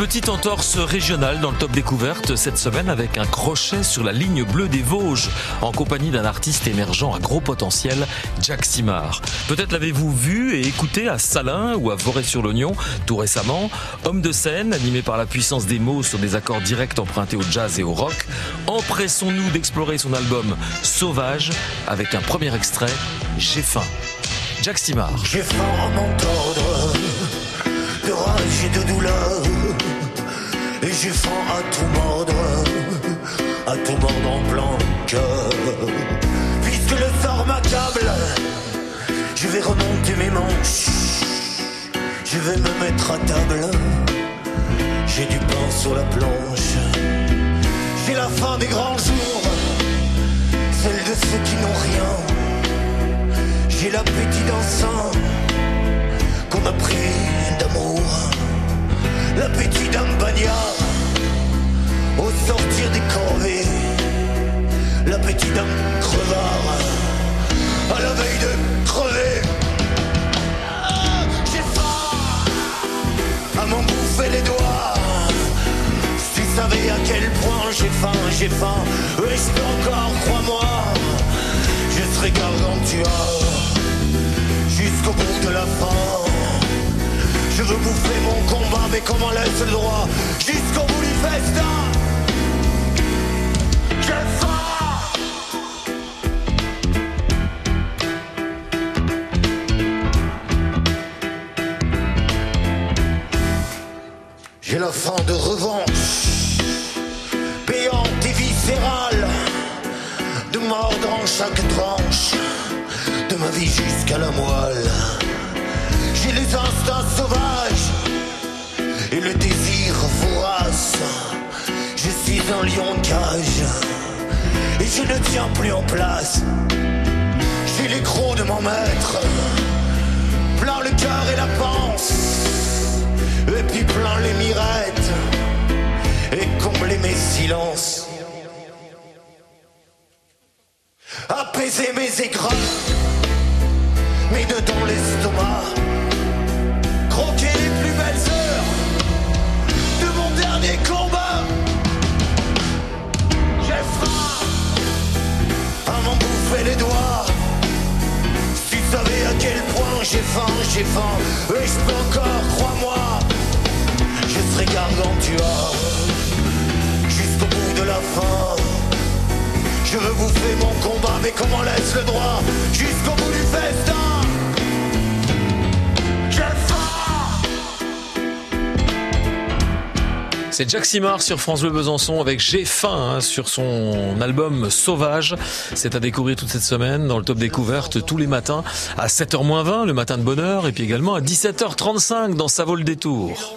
Petite entorse régionale dans le top découverte cette semaine avec un crochet sur la ligne bleue des Vosges en compagnie d'un artiste émergent à gros potentiel, Jack Simard. Peut-être l'avez-vous vu et écouté à Salins ou à Voré-sur-l'Oignon tout récemment. Homme de scène, animé par la puissance des mots sur des accords directs empruntés au jazz et au rock. Empressons-nous d'explorer son album Sauvage avec un premier extrait, J'ai faim. Jack Simard. J'ai faim j'ai faim à tout mordre, à tout mordre en cœur. Puisque le sort m'accable, je vais remonter mes manches. Je vais me mettre à table. J'ai du pain sur la planche. J'ai la fin des grands jours, celle de ceux qui n'ont rien. J'ai l'appétit d'un sang qu'on a pris d'amour. J'ai faim, j'ai faim. Peux encore, crois-moi, je serai gargantua jusqu'au bout de la fin. Je veux bouffer mon combat, mais comment laisse le droit jusqu'au bout du festin? J'ai faim J'ai la faim de revanche, chaque tranche de ma vie jusqu'à la moelle. J'ai les instincts sauvages et le désir vorace. Je suis un lion de cage et je ne tiens plus en place. J'ai les crocs de mon maître, plein le cœur et la panse, et puis plein les mirettes et combler mes silences. Apaiser mes écrans, mais dedans l'estomac. Croquer les plus belles heures de mon dernier combat. J'ai faim à m'en bouffer les doigts. Si tu savais à quel point j'ai faim, j'ai faim, et je peux encore, crois-moi, je serai gargantua jusqu'au bout de la fin. Je veux bouffer mon combat, mais comment laisse le droit jusqu'au bout du festin? C'est Jack Simard sur France Bleu Besançon avec J'ai faim hein, sur son album Sauvage. C'est à découvrir toute cette semaine dans le top découverte tous les matins à 7h20 le matin de bonheur et puis également à 17h35 dans vaut le détour.